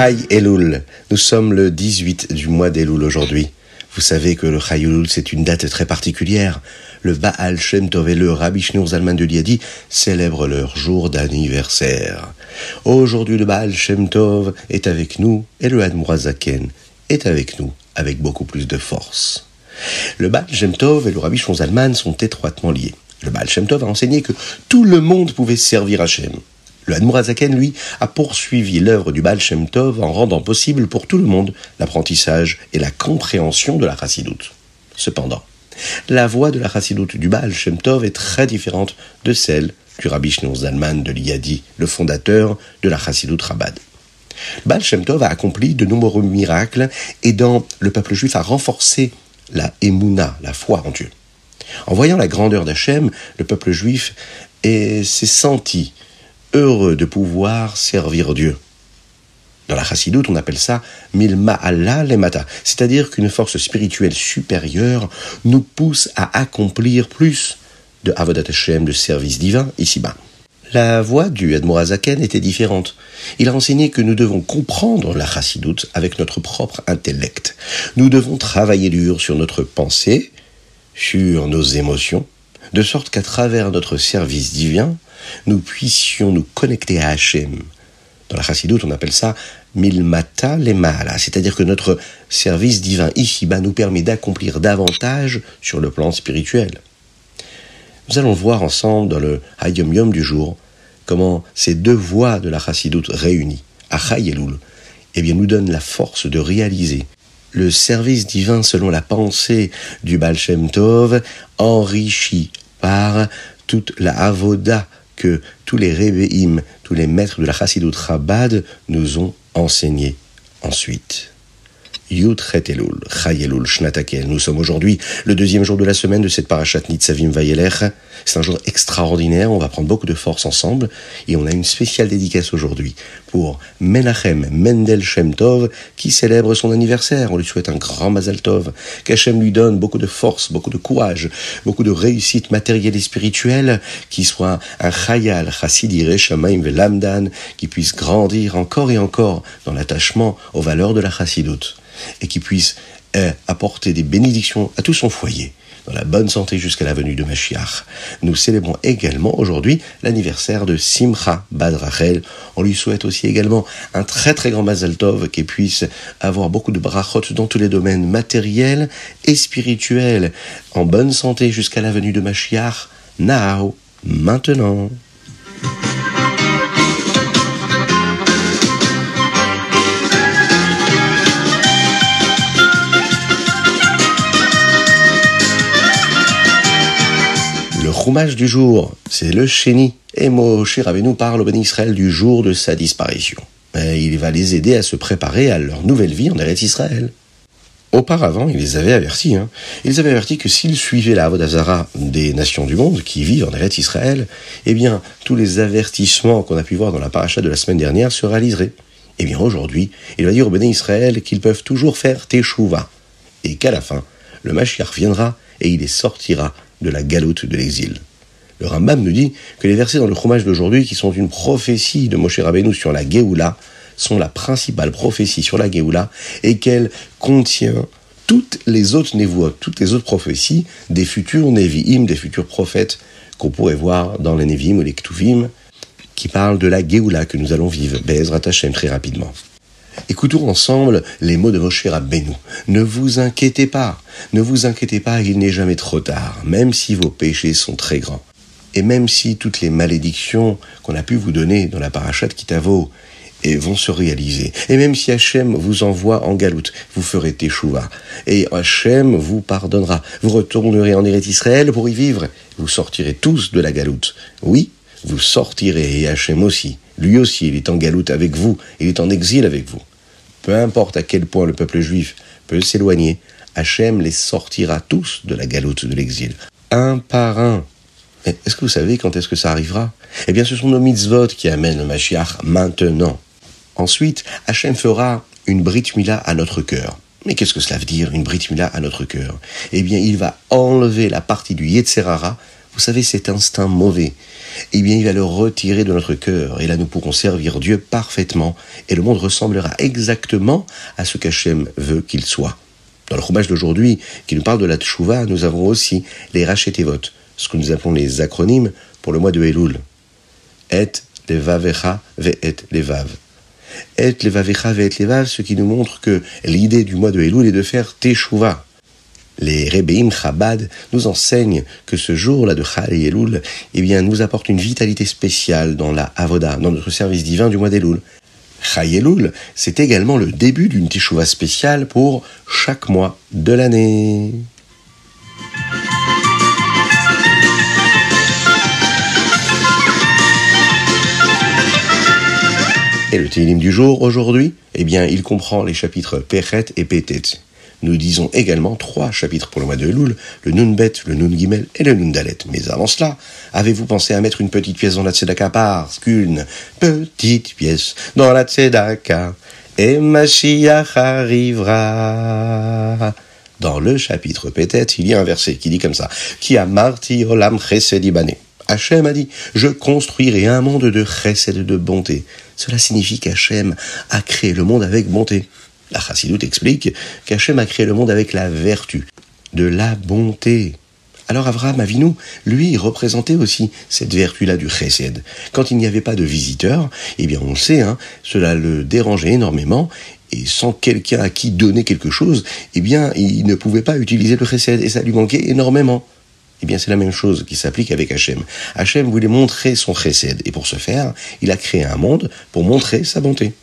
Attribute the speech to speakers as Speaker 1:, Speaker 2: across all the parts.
Speaker 1: Chai Elul. Nous sommes le 18 du mois d'Elul aujourd'hui. Vous savez que le Chai Elul, c'est une date très particulière. Le Baal Shem Tov et le Rabbi Shneur Zalman de Liadi célèbrent leur jour d'anniversaire. Aujourd'hui, le Baal Shem Tov est avec nous et le Admorazaken est avec nous avec beaucoup plus de force. Le Baal Shem Tov et le Rabbi Shneur Zalman sont étroitement liés. Le Baal Shem Tov a enseigné que tout le monde pouvait servir Hachem. Le Admorazaken, lui, a poursuivi l'œuvre du Baal Shem Tov en rendant possible pour tout le monde l'apprentissage et la compréhension de la chassidoute. Cependant, la voix de la chassidoute du Baal Shem Tov est très différente de celle du Rabbi Shneur Zalman de l'Iyadi, le fondateur de la chassidoute Rabad. Baal Shem Tov a accompli de nombreux miracles, aidant le peuple juif à renforcer la émouna, la foi en Dieu. En voyant la grandeur d'Hachem, le peuple juif s'est senti heureux de pouvoir servir Dieu. Dans la chassidoute, on appelle ça milma Allah lemata, c'est-à-dire qu'une force spirituelle supérieure nous pousse à accomplir plus de avodat Hashem, de service divin ici-bas. La voix du Admorazaken était différente. Il a enseigné que nous devons comprendre la chassidoute avec notre propre intellect. Nous devons travailler dur sur notre pensée, sur nos émotions, de sorte qu'à travers notre service divin, nous puissions nous connecter à Hachem. Dans la chassidoute, on appelle ça milmata lemala, c'est-à-dire que notre service divin ici-bas nous permet d'accomplir davantage sur le plan spirituel. Nous allons voir ensemble dans le Hayom Yom du jour comment ces deux voies de la chassidoute réunies, Achai et eh bien, nous donnent la force de réaliser le service divin selon la pensée du Baal Shem Tov, enrichi par toute la avoda que tous les Rebbeim, tous les maîtres de la Chassidut Chabad nous ont enseigné ensuite. Yud Elul, Chayelul, Shnatakel. Nous sommes aujourd'hui le deuxième jour de la semaine de cette parachat Nitzavim Vayelech. C'est un jour extraordinaire, on va prendre beaucoup de force ensemble et on a une spéciale dédicace aujourd'hui pour Menachem Mendel Shem Tov qui célèbre son anniversaire. On lui souhaite un grand Mazal Tov, qu'Hachem lui donne beaucoup de force, beaucoup de courage, beaucoup de réussite matérielle et spirituelle, qui soit un Chayal, Chassidire, Shamaim Velamdan, qui puisse grandir encore et encore dans l'attachement aux valeurs de la Chassidut et qui puisse euh, apporter des bénédictions à tout son foyer dans la bonne santé jusqu'à la venue de Mashiach. Nous célébrons également aujourd'hui l'anniversaire de Simcha Bad Rachel. On lui souhaite aussi également un très très grand Mazal Tov qui puisse avoir beaucoup de brachot dans tous les domaines matériels et spirituels en bonne santé jusqu'à la venue de Mashiach. Now, maintenant. Du jour, c'est le Chéni. Et Moshe Rabbeinu parle au béni Israël du jour de sa disparition. Il va les aider à se préparer à leur nouvelle vie en Eretz Israël. Auparavant, il les avait avertis. Hein. Ils avaient averti que s'ils suivaient la Avodazara des nations du monde qui vivent en Eretz Israël, eh bien, tous les avertissements qu'on a pu voir dans la paracha de la semaine dernière se réaliseraient. Eh bien, aujourd'hui, il va dire au béni Israël qu'ils peuvent toujours faire Teshuvah. Et qu'à la fin, le Mashiach viendra et il les sortira de la galoute de l'exil. Le Rambam nous dit que les versets dans le fromage d'aujourd'hui, qui sont une prophétie de Moshe Rabbeinu sur la Géoula, sont la principale prophétie sur la Géoula et qu'elle contient toutes les autres névoies, toutes les autres prophéties des futurs Nevi'im, des futurs prophètes qu'on pourrait voir dans les Nevi'im ou les Ktuvim, qui parlent de la Géoula que nous allons vivre, Bezrat Hashem, très rapidement. Écoutons ensemble les mots de Moshe Rabbeinu. Ne vous inquiétez pas, ne vous inquiétez pas, il n'est jamais trop tard, même si vos péchés sont très grands. Et même si toutes les malédictions qu'on a pu vous donner dans la parachat Kitavo et vont se réaliser. Et même si Hachem vous envoie en galoute, vous ferez teshuva. Et Hachem vous pardonnera. Vous retournerez en Eretz Israël pour y vivre. Vous sortirez tous de la galoute. Oui, vous sortirez et Hachem aussi. Lui aussi, il est en galoute avec vous, il est en exil avec vous. Peu importe à quel point le peuple juif peut s'éloigner, Hachem les sortira tous de la galoute de l'exil, un par un. Mais est-ce que vous savez quand est-ce que ça arrivera? Eh bien, ce sont nos mitzvot qui amènent le Mashiach maintenant. Ensuite, Hachem fera une Brit Mila à notre cœur. Mais qu'est-ce que cela veut dire, une Brit Mila à notre cœur? Eh bien, il va enlever la partie du Yetzerara vous savez, cet instinct mauvais, eh bien, il va le retirer de notre cœur, et là, nous pourrons servir Dieu parfaitement, et le monde ressemblera exactement à ce qu'Hachem veut qu'il soit. Dans le roumage d'aujourd'hui, qui nous parle de la tchouva, nous avons aussi les votes, ce que nous appelons les acronymes pour le mois de Elul. Et levavecha ve et levav. Et levavecha ve et levav, ce qui nous montre que l'idée du mois de Elul est de faire teshuva. Les Rebbeim Chabad nous enseignent que ce jour-là de Chal Elul, eh nous apporte une vitalité spéciale dans la Avoda, dans notre service divin du mois d'Elul. Elul, c'est également le début d'une teshuva spéciale pour chaque mois de l'année. Et le Télim du jour aujourd'hui, eh bien, il comprend les chapitres Pechet et Petet. Nous disons également trois chapitres pour le mois de Elul, le Nunbet, le Nun Gimel et le Nun Dalet. Mais avant cela, avez-vous pensé à mettre une petite pièce dans la Tzedaka? Parce qu'une petite pièce dans la Tzedaka et Mashiach arrivera. Dans le chapitre peut-être, il y a un verset qui dit comme ça, qui a marti olam Hachem a dit, je construirai un monde de chesed, de bonté. Cela signifie qu'Hachem a créé le monde avec bonté. La Chassidoute explique qu'Hachem a créé le monde avec la vertu, de la bonté. Alors Abraham Avinu, lui, représentait aussi cette vertu-là du chesed. Quand il n'y avait pas de visiteurs, eh bien on le sait, hein, cela le dérangeait énormément, et sans quelqu'un à qui donner quelque chose, eh bien il ne pouvait pas utiliser le chesed, et ça lui manquait énormément. Eh bien, c'est la même chose qui s'applique avec Hachem. Hachem voulait montrer son chesed, et pour ce faire, il a créé un monde pour montrer sa bonté.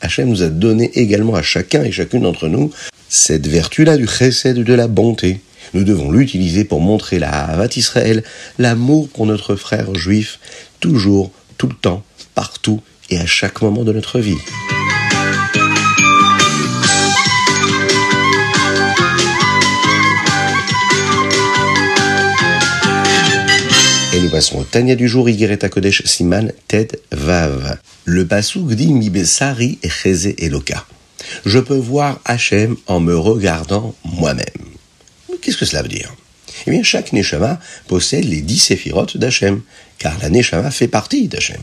Speaker 1: Hachem nous a donné également à chacun et chacune d'entre nous cette vertu-là du chesed de la bonté. Nous devons l'utiliser pour montrer la Havat Israël, l'amour pour notre frère juif, toujours, tout le temps, partout et à chaque moment de notre vie. Au Tania du jour, Yigeret Kodesh Siman Ted Vav. Le Pasuk dit Mibesari Cheze Eloka. Je peux voir Hachem en me regardant moi-même. Qu'est-ce que cela veut dire? Eh bien, chaque Neshama possède les dix séphirotes d'Hachem, car la Neshama fait partie d'Hachem.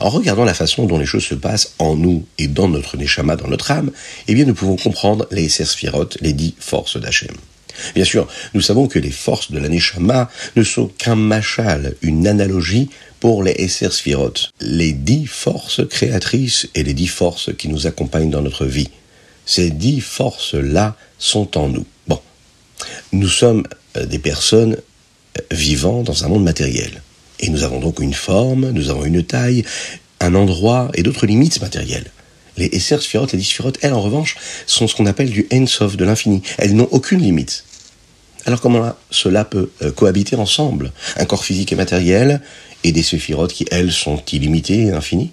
Speaker 1: En regardant la façon dont les choses se passent en nous et dans notre Neshama, dans notre âme, eh bien, nous pouvons comprendre les séphirotes, les dix forces d'Hachem. Bien sûr, nous savons que les forces de la Neshama ne sont qu'un machal, une analogie pour les Esser Sphirot, les dix forces créatrices et les dix forces qui nous accompagnent dans notre vie. Ces dix forces-là sont en nous. Bon, nous sommes euh, des personnes euh, vivant dans un monde matériel. Et nous avons donc une forme, nous avons une taille, un endroit et d'autres limites matérielles. Les Esser Sphirot, les dix elles en revanche, sont ce qu'on appelle du Ensof, de l'infini. Elles n'ont aucune limite. Alors comment cela peut euh, cohabiter ensemble Un corps physique et matériel et des séphirotes qui, elles, sont illimitées et infinies?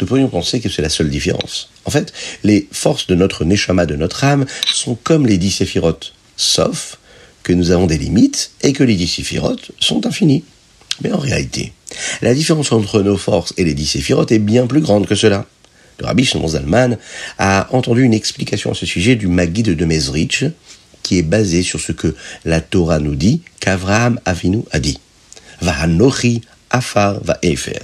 Speaker 1: Nous pourrions penser que c'est la seule différence. En fait, les forces de notre neshama, de notre âme, sont comme les dix sauf que nous avons des limites et que les dix sont infinies. Mais en réalité, la différence entre nos forces et les dix est bien plus grande que cela. Le rabbi Shimon Zalman a entendu une explication à ce sujet du Maguide de Mezrich, qui est basé sur ce que la Torah nous dit, qu'Avraham Avinu a dit. Vahanochi afar va efer.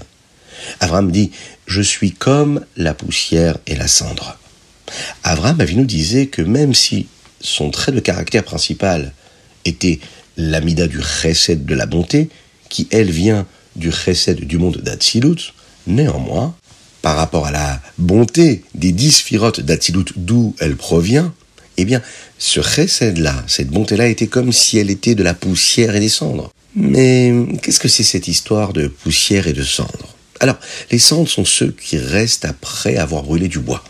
Speaker 1: Avraham dit, je suis comme la poussière et la cendre. Avraham Avinu disait que même si son trait de caractère principal était l'amida du chesed de la bonté, qui elle vient du chesed du monde d'Atsilut, néanmoins, par rapport à la bonté des dix firotes d'Atsilut d'où elle provient, eh bien, ce chesed-là, cette bonté-là, était comme si elle était de la poussière et des cendres. Mais qu'est-ce que c'est cette histoire de poussière et de cendres? Alors, les cendres sont ceux qui restent après avoir brûlé du bois.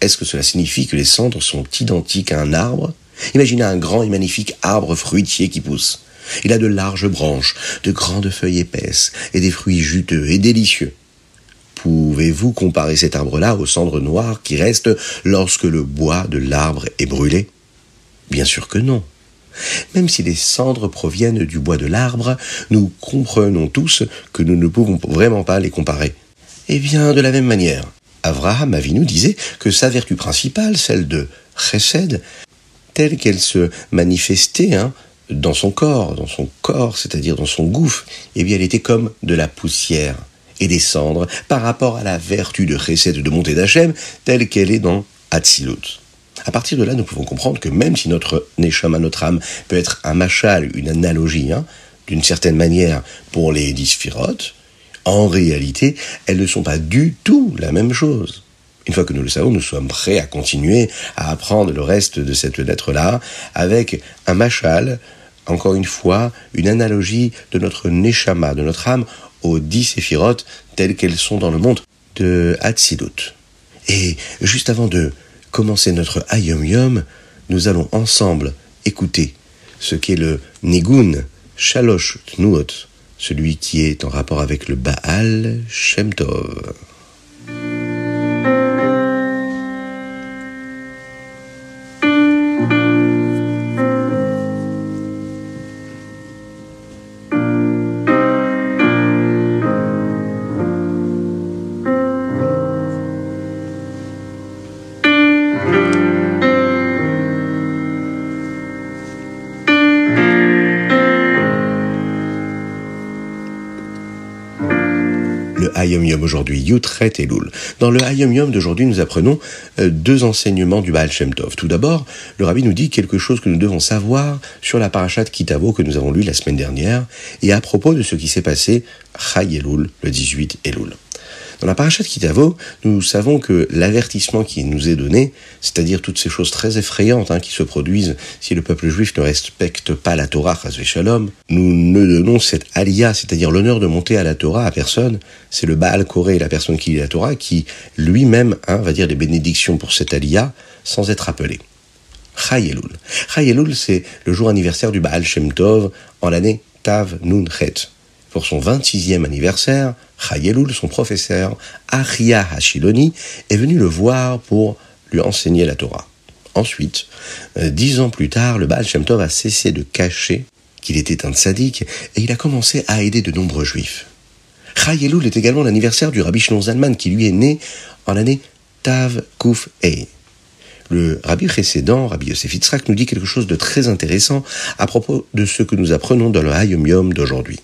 Speaker 1: Est-ce que cela signifie que les cendres sont identiques à un arbre? Imaginez un grand et magnifique arbre fruitier qui pousse. Il a de larges branches, de grandes feuilles épaisses et des fruits juteux et délicieux. Pouvez-vous comparer cet arbre-là aux cendres noires qui restent lorsque le bois de l'arbre est brûlé? Bien sûr que non. Même si les cendres proviennent du bois de l'arbre, nous comprenons tous que nous ne pouvons vraiment pas les comparer. Eh bien, de la même manière, Avraham Avinu disait que sa vertu principale, celle de chesed, telle qu'elle se manifestait hein, dans son corps, dans son corps, c'est-à-dire dans son gouffre, eh bien elle était comme de la poussière et des cendres par rapport à la vertu de recette de montée d'Hachem telle qu'elle est dans Hatzilut. À partir de là, nous pouvons comprendre que même si notre Neshama, notre âme, peut être un machal, une analogie, hein, d'une certaine manière pour les dix en réalité, elles ne sont pas du tout la même chose. Une fois que nous le savons, nous sommes prêts à continuer à apprendre le reste de cette lettre-là avec un machal, encore une fois, une analogie de notre neshama, de notre âme, aux dix séphirotes telles qu'elles sont dans le monde de Hatzilut. Et juste avant de commencer notre Ayom Yom, nous allons ensemble écouter ce qu'est le Nigun Shalosh Tnuot, celui qui est en rapport avec le Baal Shem Tov. Hayom Yom aujourd'hui, Yutret et Lul. Dans le Hayom Yom d'aujourd'hui, nous apprenons euh, deux enseignements du Baal Shem Tov. Tout d'abord, le rabbi nous dit quelque chose que nous devons savoir sur la parashat Kitavo que nous avons lu la semaine dernière et à propos de ce qui s'est passé Chay Elul, le 18 Elul. Dans la parachat Kitavo, nous savons que l'avertissement qui nous est donné, c'est-à-dire toutes ces choses très effrayantes hein, qui se produisent si le peuple juif ne respecte pas la Torah, Shalom, nous ne donnons cette alia, c'est-à-dire l'honneur de monter à la Torah à personne. C'est le Baal Koré, la personne qui lit la Torah, qui lui-même hein, va dire des bénédictions pour cette alia sans être appelé. Chayelul. Chayelul, c'est le jour anniversaire du Baal Shem Tov en l'année Tav Nun Chet. Pour son 26e anniversaire, Chayelul, son professeur, Aria Hashiloni, est venu le voir pour lui enseigner la Torah. Ensuite, euh, dix ans plus tard, le Baal Shem Tov a cessé de cacher qu'il était un tzaddik et il a commencé à aider de nombreux juifs. Chayelul est également l'anniversaire du Rabbi Shneur Zalman qui lui est né en l'année Tav Kuf Ei. Le rabbi précédent, Rabbi Yosef Yitzhak, nous dit quelque chose de très intéressant à propos de ce que nous apprenons dans le Hayom Yom d'aujourd'hui.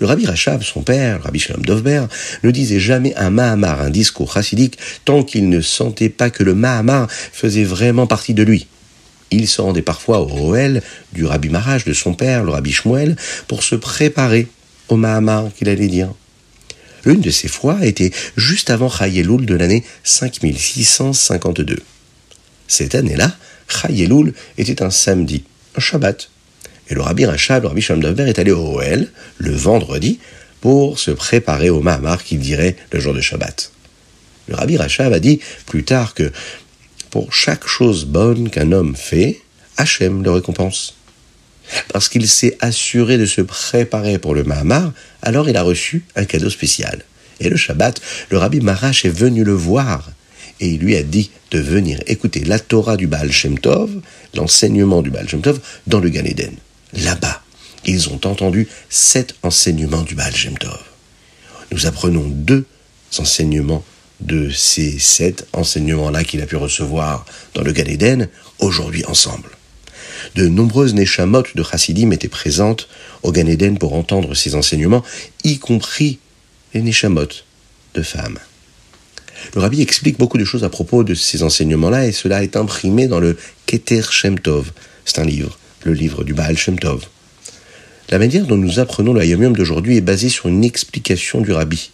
Speaker 1: Le rabbi Rachab, son père, le rabbi Shalom Dovber, ne disait jamais un Mahamar, un discours chassidique, tant qu'il ne sentait pas que le Mahamar faisait vraiment partie de lui. Il se rendait parfois au Roel du rabbi Maraj de son père, le rabbi Shmuel, pour se préparer au Mahamar qu'il allait dire. L'une de ces fois était juste avant Chayeloul de l'année 5652. Cette année-là, Chayeloul était un samedi, un Shabbat. Et le rabbi Rachab, le rabbi Shalom est allé au Oel le vendredi pour se préparer au Mahamar qu'il dirait le jour de Shabbat. Le rabbi Rachab a dit plus tard que pour chaque chose bonne qu'un homme fait, Hachem le récompense. Parce qu'il s'est assuré de se préparer pour le Mahamar, alors il a reçu un cadeau spécial. Et le Shabbat, le rabbi Marash est venu le voir et il lui a dit de venir écouter la Torah du Baal Shem Tov, l'enseignement du Baal Shem Tov, dans le Gan Eden là-bas, ils ont entendu sept enseignements du Baal Shem Tov. Nous apprenons deux enseignements de ces sept enseignements-là qu'il a pu recevoir dans le Gan Eden aujourd'hui ensemble. De nombreuses Neshamot de Chassidim étaient présentes au Gan Eden pour entendre ces enseignements, y compris les Neshamot de femmes. Le rabbi explique beaucoup de choses à propos de ces enseignements-là et cela est imprimé dans le Keter Shem Tov. C'est un livre le livre du Baal Shem Tov. La manière dont nous apprenons le Yom d'aujourd'hui est basée sur une explication du Rabbi.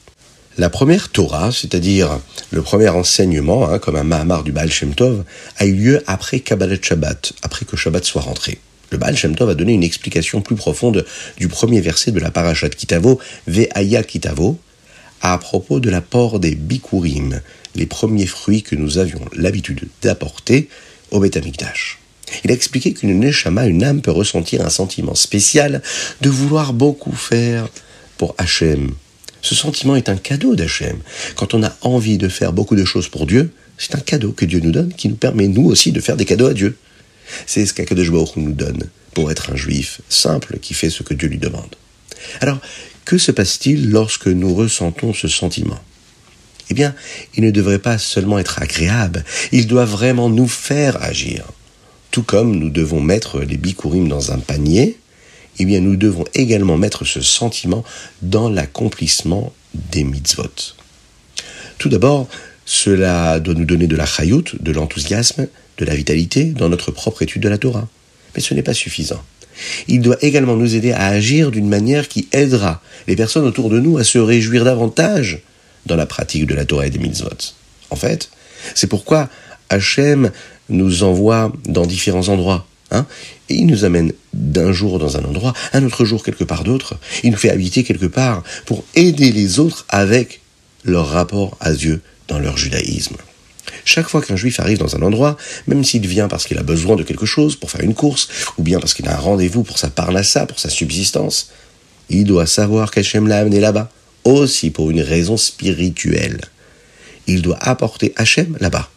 Speaker 1: La première Torah, c'est-à-dire le premier enseignement, hein, comme un Mahamar du Baal Shem Tov, a eu lieu après Kabbalah Shabbat, après que Shabbat soit rentré. Le Baal Shem Tov a donné une explication plus profonde du premier verset de la parashat Kitavo, Ve'aya Kitavo, à propos de l'apport des bikurim, les premiers fruits que nous avions l'habitude d'apporter au Beth Amikdash. Il a expliqué qu'une neshama, une âme, peut ressentir un sentiment spécial de vouloir beaucoup faire pour Hachem. Ce sentiment est un cadeau d'Hachem. Quand on a envie de faire beaucoup de choses pour Dieu, c'est un cadeau que Dieu nous donne qui nous permet nous aussi de faire des cadeaux à Dieu. C'est ce qu'Akadosh Baruch nous donne pour être un juif simple qui fait ce que Dieu lui demande. Alors, que se passe-t-il lorsque nous ressentons ce sentiment? Eh bien, il ne devrait pas seulement être agréable, il doit vraiment nous faire agir. Tout comme nous devons mettre les bikurim dans un panier, eh nous devons également mettre ce sentiment dans l'accomplissement des mitzvot. Tout d'abord, cela doit nous donner de la chayout, de l'enthousiasme, de la vitalité dans notre propre étude de la Torah. Mais ce n'est pas suffisant. Il doit également nous aider à agir d'une manière qui aidera les personnes autour de nous à se réjouir davantage dans la pratique de la Torah et des mitzvot. En fait, c'est pourquoi Hachem nous envoie dans différents endroits. Hein, et il nous amène d'un jour dans un endroit, un autre jour quelque part d'autre. Il nous fait habiter quelque part pour aider les autres avec leur rapport à Dieu dans leur judaïsme. Chaque fois qu'un juif arrive dans un endroit, même s'il vient parce qu'il a besoin de quelque chose pour faire une course, ou bien parce qu'il a un rendez-vous pour sa parnassa, pour sa subsistance, il doit savoir qu'Hachem l'a amené là-bas, aussi pour une raison spirituelle. Il doit apporter Hachem là-bas.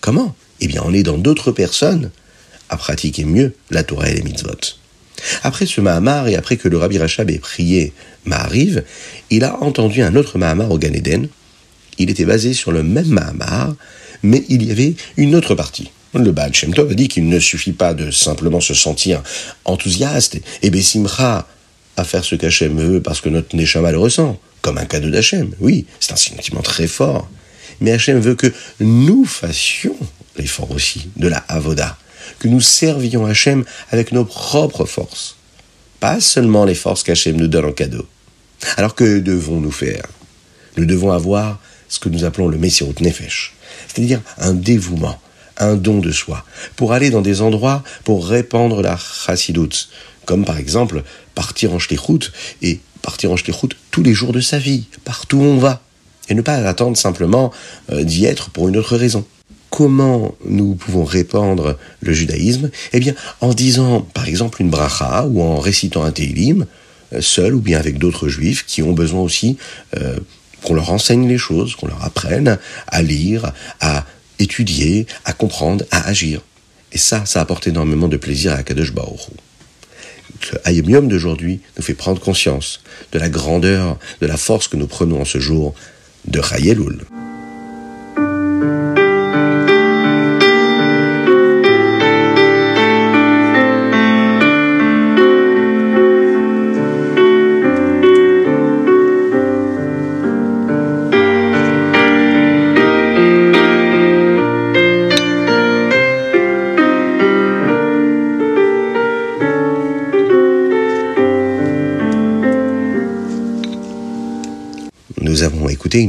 Speaker 1: Comment? Eh bien, en aidant d'autres personnes à pratiquer mieux la Torah et les mitzvot. Après ce Mahamar et après que le Rabbi Rachab ait prié Mahariv, il a entendu un autre Mahamar au Gan Eden. Il était basé sur le même Mahamar, mais il y avait une autre partie. Le Baal Shem Tov a dit qu'il ne suffit pas de simplement se sentir enthousiaste et bessimra à faire ce qu'Hachem veut parce que notre Neshama le ressent, comme un cadeau d'Hachem. Oui, c'est un sentiment très fort. Mais Hachem veut que nous fassions l'effort aussi de la Avoda, que nous servions Hachem avec nos propres forces, pas seulement les forces qu'Hachem nous donne en cadeau. Alors que devons-nous faire? Nous devons avoir ce que nous appelons le Messirut Nefesh, c'est-à-dire un dévouement, un don de soi, pour aller dans des endroits pour répandre la chassidut, comme par exemple partir en shlichut et partir en shlichut tous les jours de sa vie, partout où on va, et ne pas attendre simplement euh, d'y être pour une autre raison. Comment nous pouvons répandre le judaïsme? Eh bien, en disant par exemple une bracha ou en récitant un Teilim, euh, seul ou bien avec d'autres juifs qui ont besoin aussi euh, qu'on leur enseigne les choses, qu'on leur apprenne à lire, à étudier, à comprendre, à agir. Et ça, ça apporte énormément de plaisir à Kadosh Baruch Le Ayom d'aujourd'hui nous fait prendre conscience de la grandeur, de la force que nous prenons en ce jour de Chayeloul.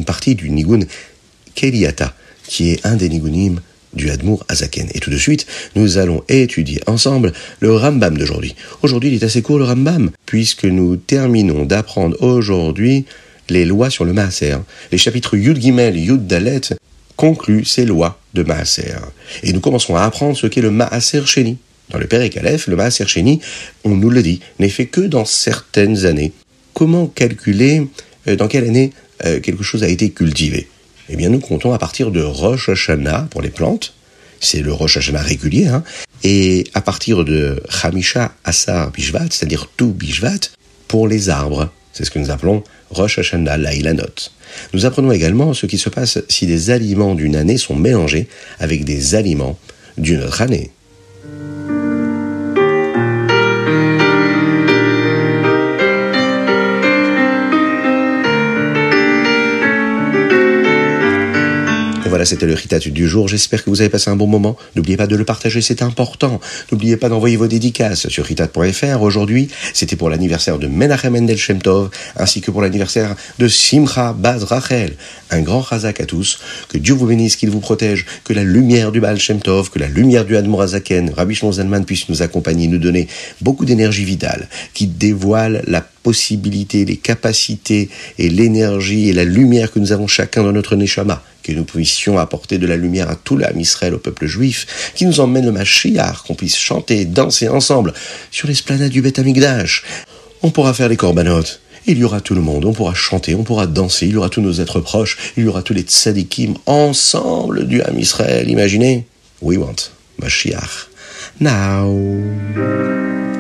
Speaker 1: Partie du Nigun Keliata, qui est un des Nigunim du Admour Azaken. Et tout de suite, nous allons étudier ensemble le Rambam d'aujourd'hui. Aujourd'hui, il est assez court le Rambam, puisque nous terminons d'apprendre aujourd'hui les lois sur le Maaser. Les chapitres Yud Gimel Yud Dalet concluent ces lois de Maaser. Et nous commencerons à apprendre ce qu'est le Maaser Sheni. Dans le Père Aleph, le Maaser Sheni, on nous le dit, n'est fait que dans certaines années. Comment calculer euh, dans quelle année euh, quelque chose a été cultivé Eh bien, nous comptons à partir de Rosh Hashanah pour les plantes, c'est le Rosh Hashanah régulier, hein, et à partir de Hamisha Asar Bishvat, c'est-à-dire tout Bishvat, pour les arbres. C'est ce que nous appelons Rosh Hashanah Lailanot. Nous apprenons également ce qui se passe si des aliments d'une année sont mélangés avec des aliments d'une autre année. Voilà, c'était le Ritat du jour. J'espère que vous avez passé un bon moment. N'oubliez pas de le partager, c'est important. N'oubliez pas d'envoyer vos dédicaces sur ritat.fr. Aujourd'hui, c'était pour l'anniversaire de Menachem Mendel Shemtov, ainsi que pour l'anniversaire de Simcha Baz Rachel. Un grand chazak à tous. Que Dieu vous bénisse, qu'il vous protège, que la lumière du Baal Shemtov, que la lumière du Admor Azaken, Rabbi Shlomo puisse nous accompagner, nous donner beaucoup d'énergie vitale, qui dévoile la possibilité, les capacités et l'énergie et la lumière que nous avons chacun dans notre Neshama que nous puissions apporter de la lumière à tout l'âme Israël, au peuple juif, qui nous emmène le Mashiach, qu'on puisse chanter et danser ensemble sur l'esplanade du Beth Amikdash. On pourra faire les corbanotes. Il y aura tout le monde, on pourra chanter, on pourra danser, il y aura tous nos êtres proches, il y aura tous les tzadikim ensemble du Ham Israël. Imaginez? We want Mashiach. Now.